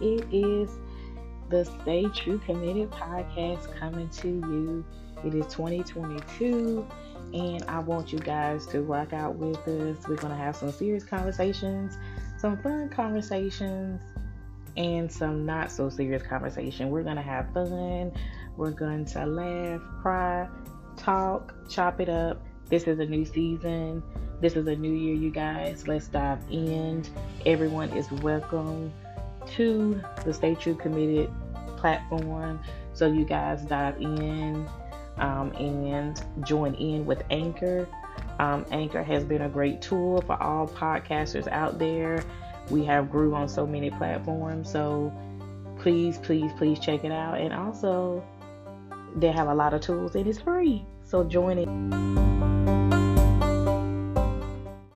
the Stay True Committed podcast coming to you. It is 2022, and I want you guys to rock out with us. We're going to have some serious conversations, some fun conversations, and some not so serious conversation. We're going to have fun. We're going to laugh, cry, talk, chop it up. This is a new season. This is a new year, you guys. Let's dive in. Everyone is welcome to the Stay True Committed platform. So you guys dive in um, and join in with Anchor. Um, Anchor has been a great tool for all podcasters out there. We have grew on so many platforms. So please, please, please check it out. And also, they have a lot of tools and it's free. So join it.